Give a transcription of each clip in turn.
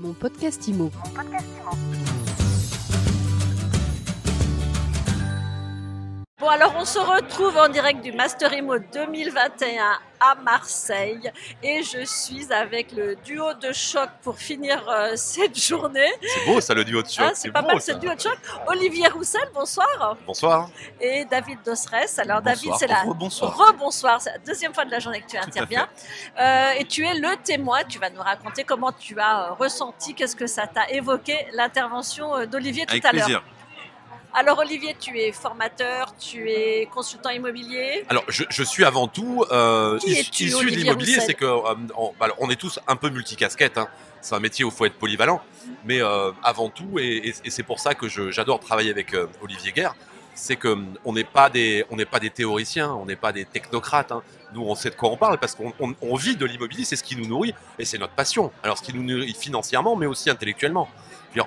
Mon podcast IMO. Bon, alors on se retrouve en direct du Master Imo 2021 à Marseille et je suis avec le duo de choc pour finir euh, cette journée. C'est beau ça le duo de choc. Hein, c'est pas beau, mal ce duo de choc. Olivier Roussel, bonsoir. Bonsoir. Et David Dosres. Alors David, c'est la Rebonsoir. rebonsoir. C'est la deuxième fois de la journée que tu interviens. Euh, et tu es le témoin. Tu vas nous raconter comment tu as euh, ressenti, qu'est-ce que ça t'a évoqué l'intervention d'Olivier tout Avec à l'heure. Alors Olivier, tu es formateur, tu es consultant immobilier. Alors je, je suis avant tout euh, issu de l'immobilier, c'est que euh, on, bah, on est tous un peu multicasquettes. Hein. C'est un métier où il faut être polyvalent, mais euh, avant tout, et, et- c'est pour ça que j'adore travailler avec euh, Olivier Guerre, c'est que hum, on n'est pas des pas des théoriciens, on n'est pas des technocrates. hein. Nous, on sait de quoi on parle parce qu'on on- on vit de l'immobilier, c'est ce qui nous nourrit et c'est notre passion. Alors ce qui nous nourrit financièrement, mais aussi intellectuellement.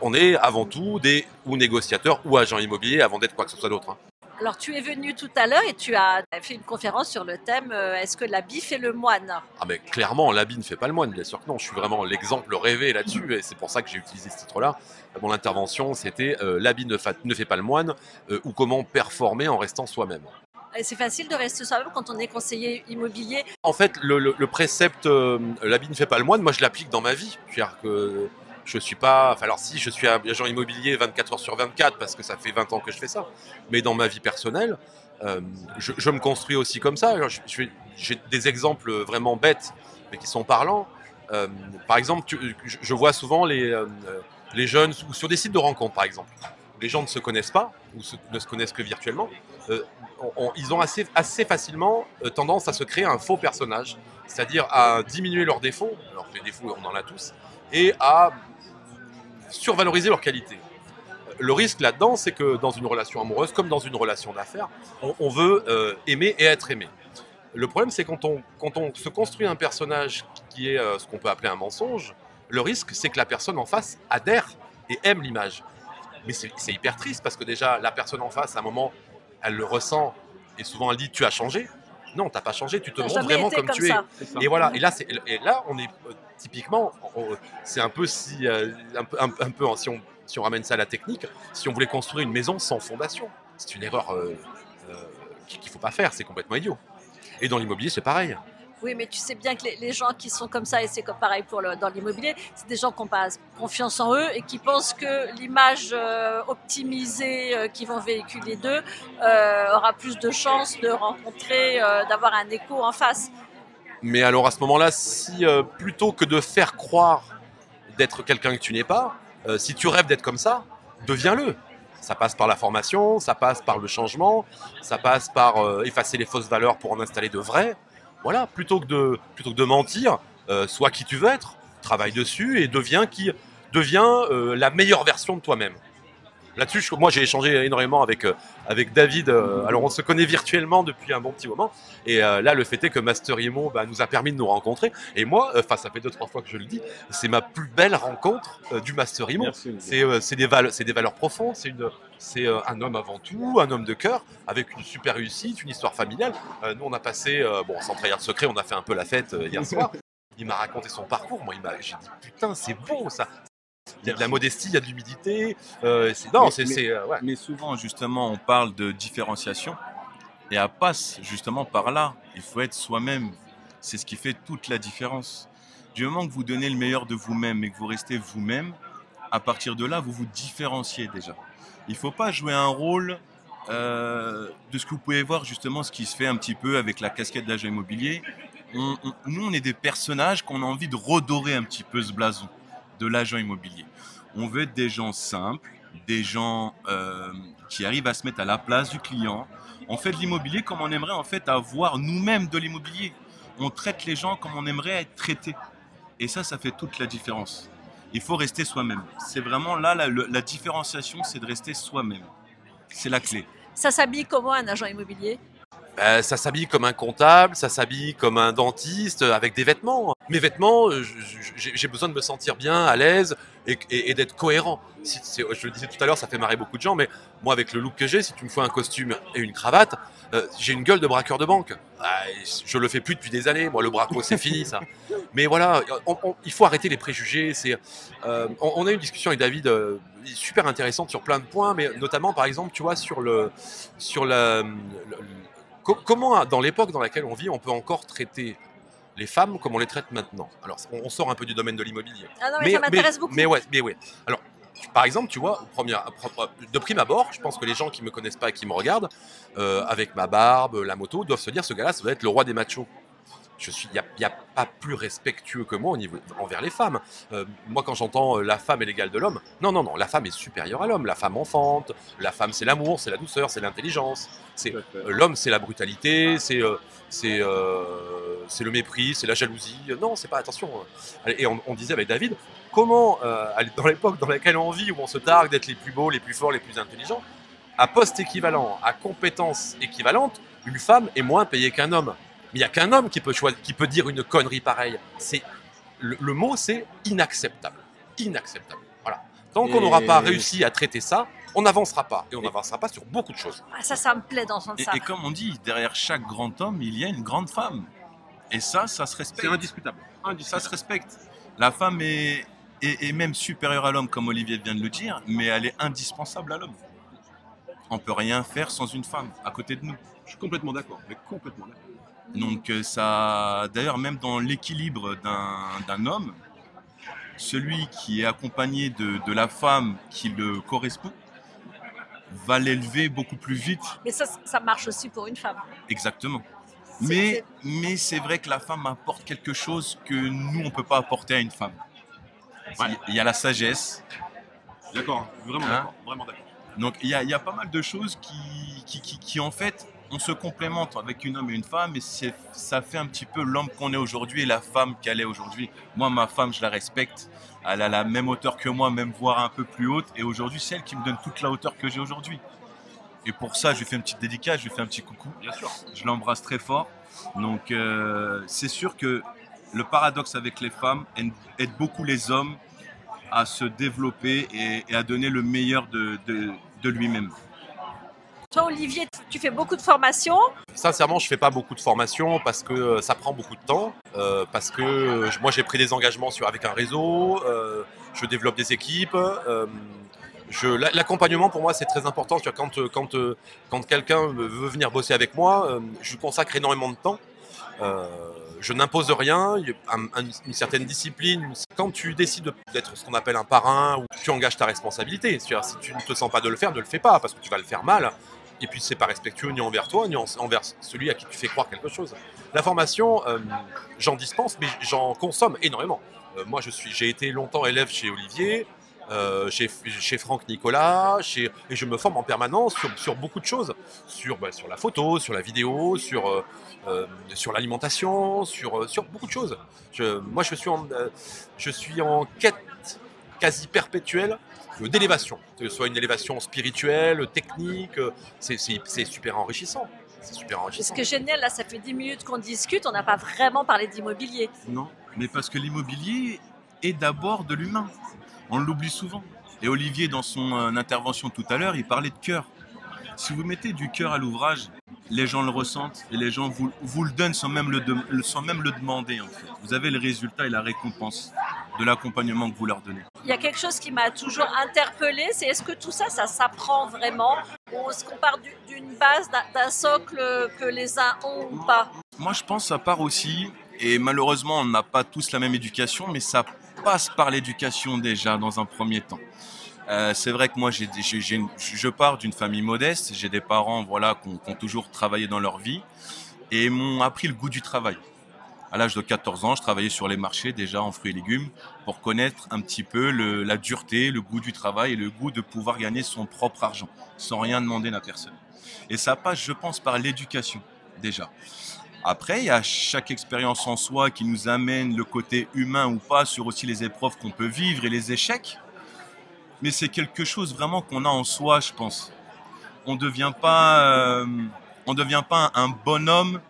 On est avant tout des ou négociateurs ou agents immobiliers avant d'être quoi que ce soit d'autre. hein. Alors tu es venu tout à l'heure et tu as fait une conférence sur le thème euh, Est-ce que l'habit fait le moine? Ah mais clairement, l'habit ne fait pas le moine, bien sûr que non. Je suis vraiment l'exemple rêvé là-dessus et c'est pour ça que j'ai utilisé ce titre-là. Mon intervention, c'était euh, l'habit ne, fa- ne fait pas le moine euh, ou comment performer en restant soi-même. Et C'est facile de rester soi-même quand on est conseiller immobilier? En fait, le, le- le précepte euh, l'habit ne fait pas le moine, moi je l'applique dans ma vie. Que je suis pas. Alors si, je suis agent immobilier 24 heures sur 24 parce que ça fait 20 ans que je fais ça. Mais dans ma vie personnelle, euh, je, me construis aussi comme ça. J'ai des exemples vraiment bêtes, mais qui sont parlants. Euh, par exemple, je, vois souvent les, euh, les jeunes ou sur des sites de rencontres, par exemple. Les gens ne se connaissent pas ou ne se connaissent que virtuellement. Ils ont assez, assez facilement tendance à se créer un faux personnage, c'est-à-dire à diminuer leurs défauts, alors les défauts on en a tous, et à survaloriser leurs qualités. Le risque là-dedans, c'est que dans une relation amoureuse, comme dans une relation d'affaires, on, on veut euh, aimer et être aimé. Le problème, c'est quand on, quand on se construit un personnage qui est euh, ce qu'on peut appeler un mensonge, le risque, c'est que la personne en face adhère et aime l'image. Mais c'est hyper triste parce que déjà, la personne en face, à un moment, elle le ressent et souvent elle dit Tu as changé. Non, t'as pas changé, tu te montres vraiment comme, comme tu ça. es. Et voilà, et là, c'est- et là on est euh, typiquement, c'est un peu si, euh, un peu, un, peu si, on, ramène ça à la technique, si on voulait construire une maison sans fondation, c'est une erreur euh, euh, qu'il faut pas faire, c'est complètement idiot. Et dans l'immobilier, c'est pareil. Oui, mais tu sais bien que les, gens qui sont comme ça, et c'est pareil pour dans l'immobilier, c'est des gens qui n'ont pas confiance en eux et qui pensent que l'image euh, optimisée euh, qu'ils vont véhiculer d'eux aura plus de chances de rencontrer, d'avoir un écho en face. Mais alors à ce moment-là, si euh, plutôt que de faire croire d'être quelqu'un que tu n'es pas, euh, si tu rêves d'être comme ça, deviens-le. Ça passe par la formation, ça passe par le changement, ça passe par euh, effacer les fausses valeurs pour en installer de vraies. Voilà, plutôt que de, mentir, sois qui tu veux être, travaille dessus et deviens qui deviens la meilleure version de toi-même. Là-dessus, moi j'ai échangé énormément avec, euh, avec David. euh, alors on se connaît virtuellement depuis un bon petit moment. Et euh, là, le fait est que Master Imo bah, nous a permis de nous rencontrer. Et moi, enfin, ça fait deux trois fois que je le dis, c'est ma plus belle rencontre euh, du Master Imo. C'est euh, des, val- c'est des valeurs profondes. C'est une- c'est, un homme avant tout, un homme de cœur, avec une super réussite, une histoire familiale. Euh, nous, on a passé, euh, bon, sans trahir de secret, on a fait un peu la fête euh, hier soir. Il m'a raconté son parcours. Moi, j'ai dit putain, c'est beau ça. Il y a de la modestie, il y a de l'humidité. euh, non, Mais- c'est euh, ouais. Mais souvent, justement, on parle de différenciation et elle passe justement par là. Il faut être soi-même. C'est ce qui fait toute la différence. Du moment que vous donnez le meilleur de vous-même et que vous restez vous-même, à partir de là, vous vous différenciez déjà. Il ne faut pas jouer un rôle euh, de ce que vous pouvez voir justement, ce qui se fait un petit peu avec la casquette d'agent immobilier. On- on- nous, on est des personnages qu'on a envie de redorer un petit peu ce blason de l'agent immobilier. On veut des gens simples, des gens euh, qui arrivent à se mettre à la place du client. On fait de l'immobilier comme on aimerait en fait avoir nous-mêmes de l'immobilier. On traite les gens comme on aimerait être traités. Et ça, ça fait toute la différence. Il faut rester soi-même. C'est vraiment là la, la différenciation, c'est de rester soi-même. C'est la clé. Ça s'habille comment un agent immobilier? Ben, ça s'habille comme un comptable, ça s'habille comme un dentiste, euh, avec des vêtements. Mes vêtements, euh, j'ai besoin de me sentir bien, à l'aise et, et- et d'être cohérent. Si- je le disais tout à l'heure, ça fait marrer beaucoup de gens, mais moi, avec le look que j'ai, si tu me fais un costume et une cravate, euh, j'ai une gueule de braqueur de banque. Ah, je le fais plus depuis des années. Moi, le braco, c'est fini, ça. Mais voilà, on- on- il faut arrêter les préjugés. C'est, euh, on, on a eu une discussion avec David euh, super intéressante sur plein de points, mais notamment, par exemple, tu vois, sur le, sur la, le- co- comment, dans l'époque dans laquelle on vit, on peut encore traiter les femmes comme on les traite maintenant? Alors, on, on sort un peu du domaine de l'immobilier. Ah non, mais, ça m'intéresse beaucoup. Mais ouais, mais ouais. Alors, par exemple, tu vois, de prime abord, je pense que les gens qui me connaissent pas et qui me regardent, euh, avec ma barbe, la moto, doivent se dire ce gars-là, ça doit être le roi des machos. Je suis, il n'y a, pas plus respectueux que moi au niveau, envers les femmes. Euh, moi, quand j'entends euh, la femme est l'égale de l'homme, non, non, non, la femme est supérieure à l'homme. La femme enfante, la femme c'est l'amour, c'est la douceur, c'est l'intelligence. C'est euh, l'homme, c'est la brutalité, c'est euh, c'est c'est le mépris, c'est la jalousie. Non, c'est pas attention. Et on, on disait avec David, comment dans l'époque dans laquelle on vit, où on se targue d'être les plus beaux, les plus forts, les plus intelligents, à poste équivalent, à compétence équivalente, une femme est moins payée qu'un homme. Mais il n'y a qu'un homme qui peut, choisir, qui peut dire une connerie pareille. C'est le, le mot, c'est inacceptable. Inacceptable. Voilà. Tant qu'on n'aura pas réussi à traiter ça, on n'avancera pas. Et on n'avancera pas sur beaucoup de choses. Ah, ça, ça me plaît d'entendre ça. et comme on dit, derrière chaque grand homme, il y a une grande femme. Et ça, ça se respecte. C'est indiscutable. Ça se respecte. La femme est, est, est même supérieure à l'homme, comme Olivier vient de le dire, mais elle est indispensable à l'homme. On peut rien faire sans une femme à côté de nous. Je suis complètement d'accord. Mais complètement d'accord. Donc euh, ça, d'ailleurs, même dans l'équilibre d'un d'un homme, celui qui est accompagné de, de la femme qui le correspond va l'élever beaucoup plus vite Mais ça, ça marche aussi pour une femme. Exactement. Mais, mais c'est vrai que la femme apporte quelque chose que nous, on ne peut pas apporter à une femme. Ouais. Il y a la sagesse. D'accord. Vraiment Hein d'accord. Vraiment d'accord. Donc il y a, il y a pas mal de choses qui, qui, qui, qui, en fait, on se complémente avec une homme et une femme et ça fait un petit peu l'homme qu'on est aujourd'hui et la femme qu'elle est aujourd'hui. Moi, ma femme, je la respecte. Elle a la même hauteur que moi, même voire un peu plus haute. Et aujourd'hui, c'est elle qui me donne toute la hauteur que j'ai aujourd'hui. Et pour ça, je lui fais une petite dédicace, je lui fais un petit coucou. Bien sûr. Je l'embrasse très fort. Donc, euh, c'est sûr que le paradoxe avec les femmes aide, aide beaucoup les hommes à se développer et, et à donner le meilleur de, de, de lui-même. Toi, Olivier, tu fais beaucoup de formations. Sincèrement, je fais pas beaucoup de formation parce que euh, ça prend beaucoup de temps. euh, parce que moi, j'ai pris des engagements sur, avec un réseau. euh, je développe des équipes. euh, L'accompagnement pour moi c'est très important. Quand quand quand quelqu'un veut venir bosser avec moi, je lui consacre énormément de temps. Je n'impose rien, il y a un- un- une certaine discipline. Quand tu décides de- d'être ce qu'on appelle un parrain, ou tu engages ta responsabilité. Si tu ne te sens pas de le faire, ne le fais pas parce que tu vas le faire mal. Et puis c'est pas respectueux ni envers toi ni en- envers celui à qui tu fais croire quelque chose. La formation, euh, j'en dispense, mais j'en consomme énormément. Euh, moi, je suis, j'ai été longtemps élève chez Olivier, euh, chez, chez Franck Nicolas, et je me forme en permanence sur, sur beaucoup de choses, sur, bah, sur la photo, sur la vidéo, sur, euh, sur l'alimentation, sur, sur beaucoup de choses. Moi, je suis je suis en quête quasi perpétuelle d'élévation, que ce soit une élévation spirituelle, technique, euh, c'est, c'est, c'est super enrichissant. C'est super ce enrichissant. qui est génial, là, ça fait 10 minutes qu'on discute, on n'a pas vraiment parlé d'immobilier. Non, mais parce que l'immobilier est d'abord de l'humain. On l'oublie souvent. Et Olivier, dans son euh, intervention tout à l'heure, il parlait de cœur. Si vous mettez du cœur à l'ouvrage, les gens le ressentent et les gens vous, vous le donnent sans même le, de- sans même le demander. En fait. Vous avez le résultat et la récompense de l'accompagnement que vous leur donnez. Il y a quelque chose qui m'a toujours interpellée, c'est est-ce que tout ça, ça s'apprend vraiment Ou est-ce qu'on part du- d'une base, d'un- socle que les uns ont ou pas? Moi, je pense que ça part aussi, et malheureusement, on n'a pas tous la même éducation, mais ça passe par l'éducation déjà dans un premier temps. Euh, c'est vrai que moi, je pars d'une famille modeste. J'ai des parents, voilà, qui ont toujours travaillé dans leur vie et m'ont appris le goût du travail. À l'âge de 14 ans, je travaillais sur les marchés déjà en fruits et légumes pour connaître un petit peu la dureté, le goût du travail et le goût de pouvoir gagner son propre argent sans rien demander à personne. Et ça passe, je pense, par l'éducation déjà. Après, il y a chaque expérience en soi qui nous amène le côté humain ou pas sur aussi les épreuves qu'on peut vivre et les échecs. Mais c'est quelque chose vraiment qu'on a en soi, je pense. On ne devient pas, euh, On devient pas un bonhomme.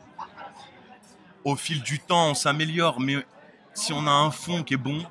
Au fil du temps, on s'améliore. Mais si on a un fond qui est bon,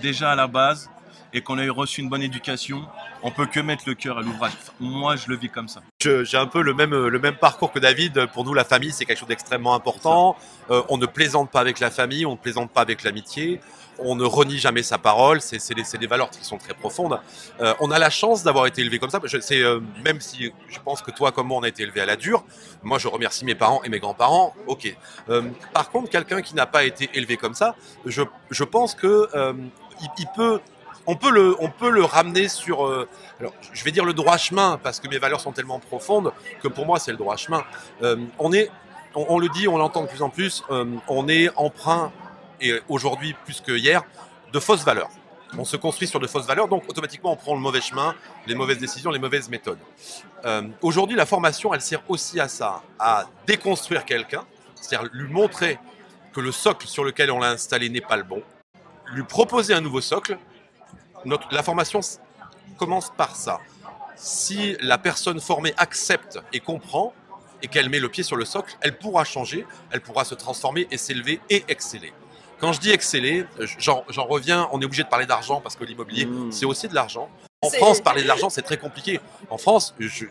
déjà à la base, et qu'on a reçu une bonne éducation, on peut que mettre le cœur à l'ouvrage. Moi, je le vis comme ça. J'ai un peu le même, le même parcours que David. Pour nous, la famille, c'est quelque chose d'extrêmement important. Euh, on ne plaisante pas avec la famille, on ne plaisante pas avec l'amitié. On ne renie jamais sa parole. C'est des, valeurs qui sont très profondes. Euh, on a la chance d'avoir été élevé comme ça. Je, euh, même si je pense que toi comme moi, on a été élevé à la dure. Moi, je remercie mes parents et mes grands-parents. Ok. Par contre, quelqu'un qui n'a pas été élevé comme ça, je, je pense que euh, il, il peut, on peut le, on peut le ramener sur. euh, alors, je vais dire le droit chemin parce que mes valeurs sont tellement profondes que pour moi, c'est le droit chemin. Euh, on est, on, le dit, on l'entend de plus en plus. euh, on est emprunt et aujourd'hui plus que hier de fausses valeurs. On se construit sur de fausses valeurs, donc automatiquement on prend le mauvais chemin, les mauvaises décisions, les mauvaises méthodes. Aujourd'hui, la formation, elle sert aussi à ça, à déconstruire quelqu'un, c'est-à-dire lui montrer que le socle sur lequel on l'a installé n'est pas le bon, lui proposer un nouveau socle. Notre, la formation commence par ça. Si la personne formée accepte et comprend et qu'elle met le pied sur le socle, elle pourra changer, elle pourra se transformer et s'élever et exceller. Quand je dis exceller, euh, j'en reviens, on est obligé de parler d'argent parce que l'immobilier, Mmh. c'est aussi de l'argent. En France, parler de l'argent, c'est très compliqué. En France, je- je-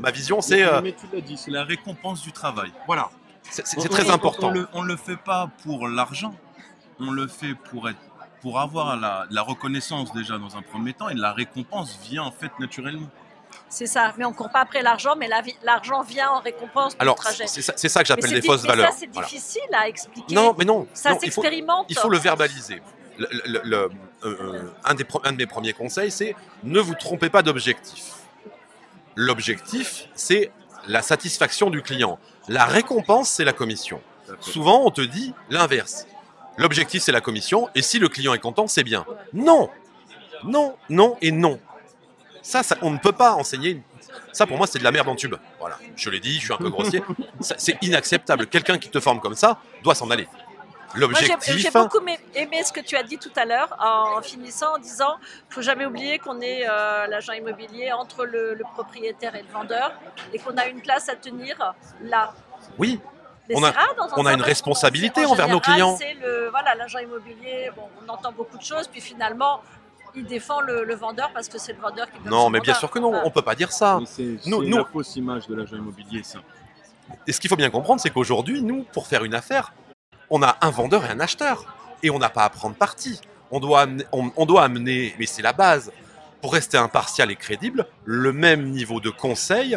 ma vision, c'est euh, Mais tu l'as dit, c'est la récompense du travail. voilà, c'est très important. On le, on le fait pas pour l'argent. On le fait pour être, pour avoir la, la reconnaissance déjà dans un premier temps et la récompense vient en fait naturellement. C'est ça. Mais on court pas après l'argent, mais la l'argent vient en récompense du Alors, trajet. c'est ça, que j'appelle di- fausses mais valeurs. Ça, c'est Voilà. difficile à expliquer. Non, mais non, ça non, il faut, s'expérimente. il faut le verbaliser. Le- le- le- euh, un, des, un de mes premiers conseils, c'est ne vous trompez pas d'objectif. L'objectif, c'est la satisfaction du client. La récompense, c'est la commission. Souvent, on te dit l'inverse. L'objectif, c'est la commission, et si le client est content, c'est bien. Non Non, non et non. Ça, ça, on ne peut pas enseigner. une- Ça, pour moi, c'est de la merde en tube. Voilà, je l'ai dit, je suis un peu grossier. C'est inacceptable. Quelqu'un qui te forme comme ça doit s'en aller. J'ai- L'objectif, j'ai beaucoup aimé, ce que tu as dit tout à l'heure en finissant en disant faut jamais oublier qu'on est euh, l'agent immobilier entre le, le propriétaire et le vendeur et qu'on a une place à tenir là. oui, On a- rare on une responsabilité En envers nos clients. C'est le voilà l'agent immobilier. Bon, on entend beaucoup de choses, puis finalement il défend le, le vendeur parce que c'est le vendeur qui. donne non, mais bien mandat. sûr que non, on peut pas dire ça. C'est Nous- nous- la fausse image de l'agent immobilier, ça. Et ce qu'il faut bien comprendre, c'est qu'aujourd'hui, nous, pour faire une affaire, on a un vendeur et un acheteur. Et on n'a pas à prendre parti. On doit amener, on, on doit amener, mais c'est la base, pour rester impartial et crédible, le même niveau de conseil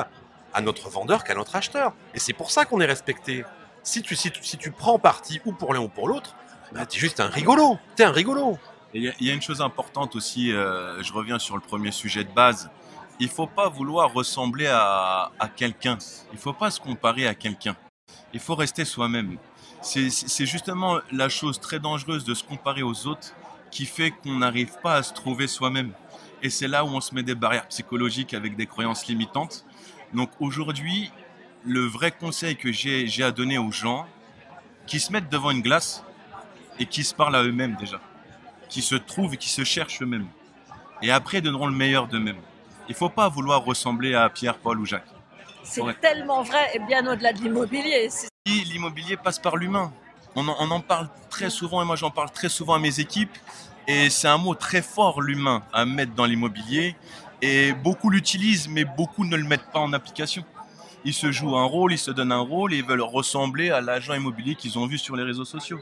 à notre vendeur qu'à notre acheteur. Et c'est pour ça qu'on est respecté. Si tu, si, prends parti ou pour l'un ou pour l'autre, bah, t'es juste un rigolo. T'es un rigolo. Il y, a- une chose importante aussi, euh, je reviens sur le premier sujet de base. Il faut pas vouloir ressembler à, à quelqu'un. Il faut pas se comparer à quelqu'un. Il faut rester soi-même. C'est justement la chose très dangereuse de se comparer aux autres qui fait qu'on n'arrive pas à se trouver soi-même. Et c'est là où on se met des barrières psychologiques avec des croyances limitantes. Donc aujourd'hui, le vrai conseil que j'ai à donner aux gens, qui se mettent devant une glace et qui se parlent à eux-mêmes déjà qui se trouvent et qui se cherchent eux-mêmes. Et après, donneront le meilleur d'eux-mêmes. Il ne faut pas vouloir ressembler à Pierre, Paul ou Jacques. C'est tellement vrai et bien au-delà de l'immobilier. L'immobilier passe par l'humain. On on en parle très souvent et moi j'en parle très souvent à mes équipes. Et c'est un mot très fort, l'humain, à mettre dans l'immobilier. Et beaucoup l'utilisent, mais beaucoup ne le mettent pas en application. Ils se jouent un rôle, ils se donnent un rôle et ils veulent ressembler à l'agent immobilier qu'ils ont vu sur les réseaux sociaux.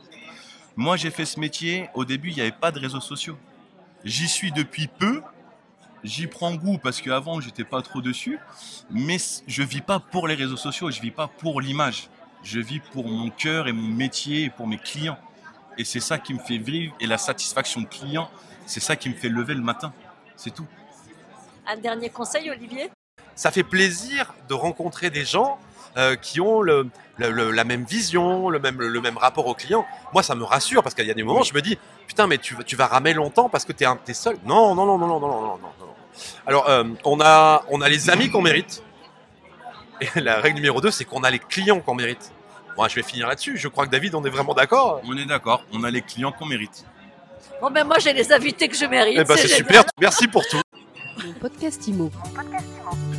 Moi, j'ai fait ce métier. Au début, il n'y avait pas de réseaux sociaux. J'y suis depuis peu. J'y prends goût parce qu'avant, j'étais pas trop dessus. Mais je vis pas pour les réseaux sociaux. Je vis pas pour l'image. Je vis pour mon cœur et mon métier et pour mes clients. Et c'est ça qui me fait vivre. Et la satisfaction client, c'est ça qui me fait lever le matin. C'est tout. Un dernier conseil, Olivier? Ça fait plaisir de rencontrer des gens euh, qui ont le, le- le- la même vision, le même, le même rapport au client. Moi, ça me rassure parce qu'il y a des moments, je me dis, putain, mais tu, vas- tu vas ramer longtemps parce que tu es, seul. Non, non, non, non, non, non, non, non, non. non. Alors, euh, on, a, on a les amis qu'on mérite. Et la règle numéro 2, c'est qu'on a les clients qu'on mérite. Bon, je vais finir là-dessus. Je crois que David, on est vraiment d'accord. On est d'accord. On a les clients qu'on mérite. Bon, ben moi j'ai les invités que je mérite. Eh ben, c'est super. Merci pour tout. Mon podcast Imo. Podcast Imo.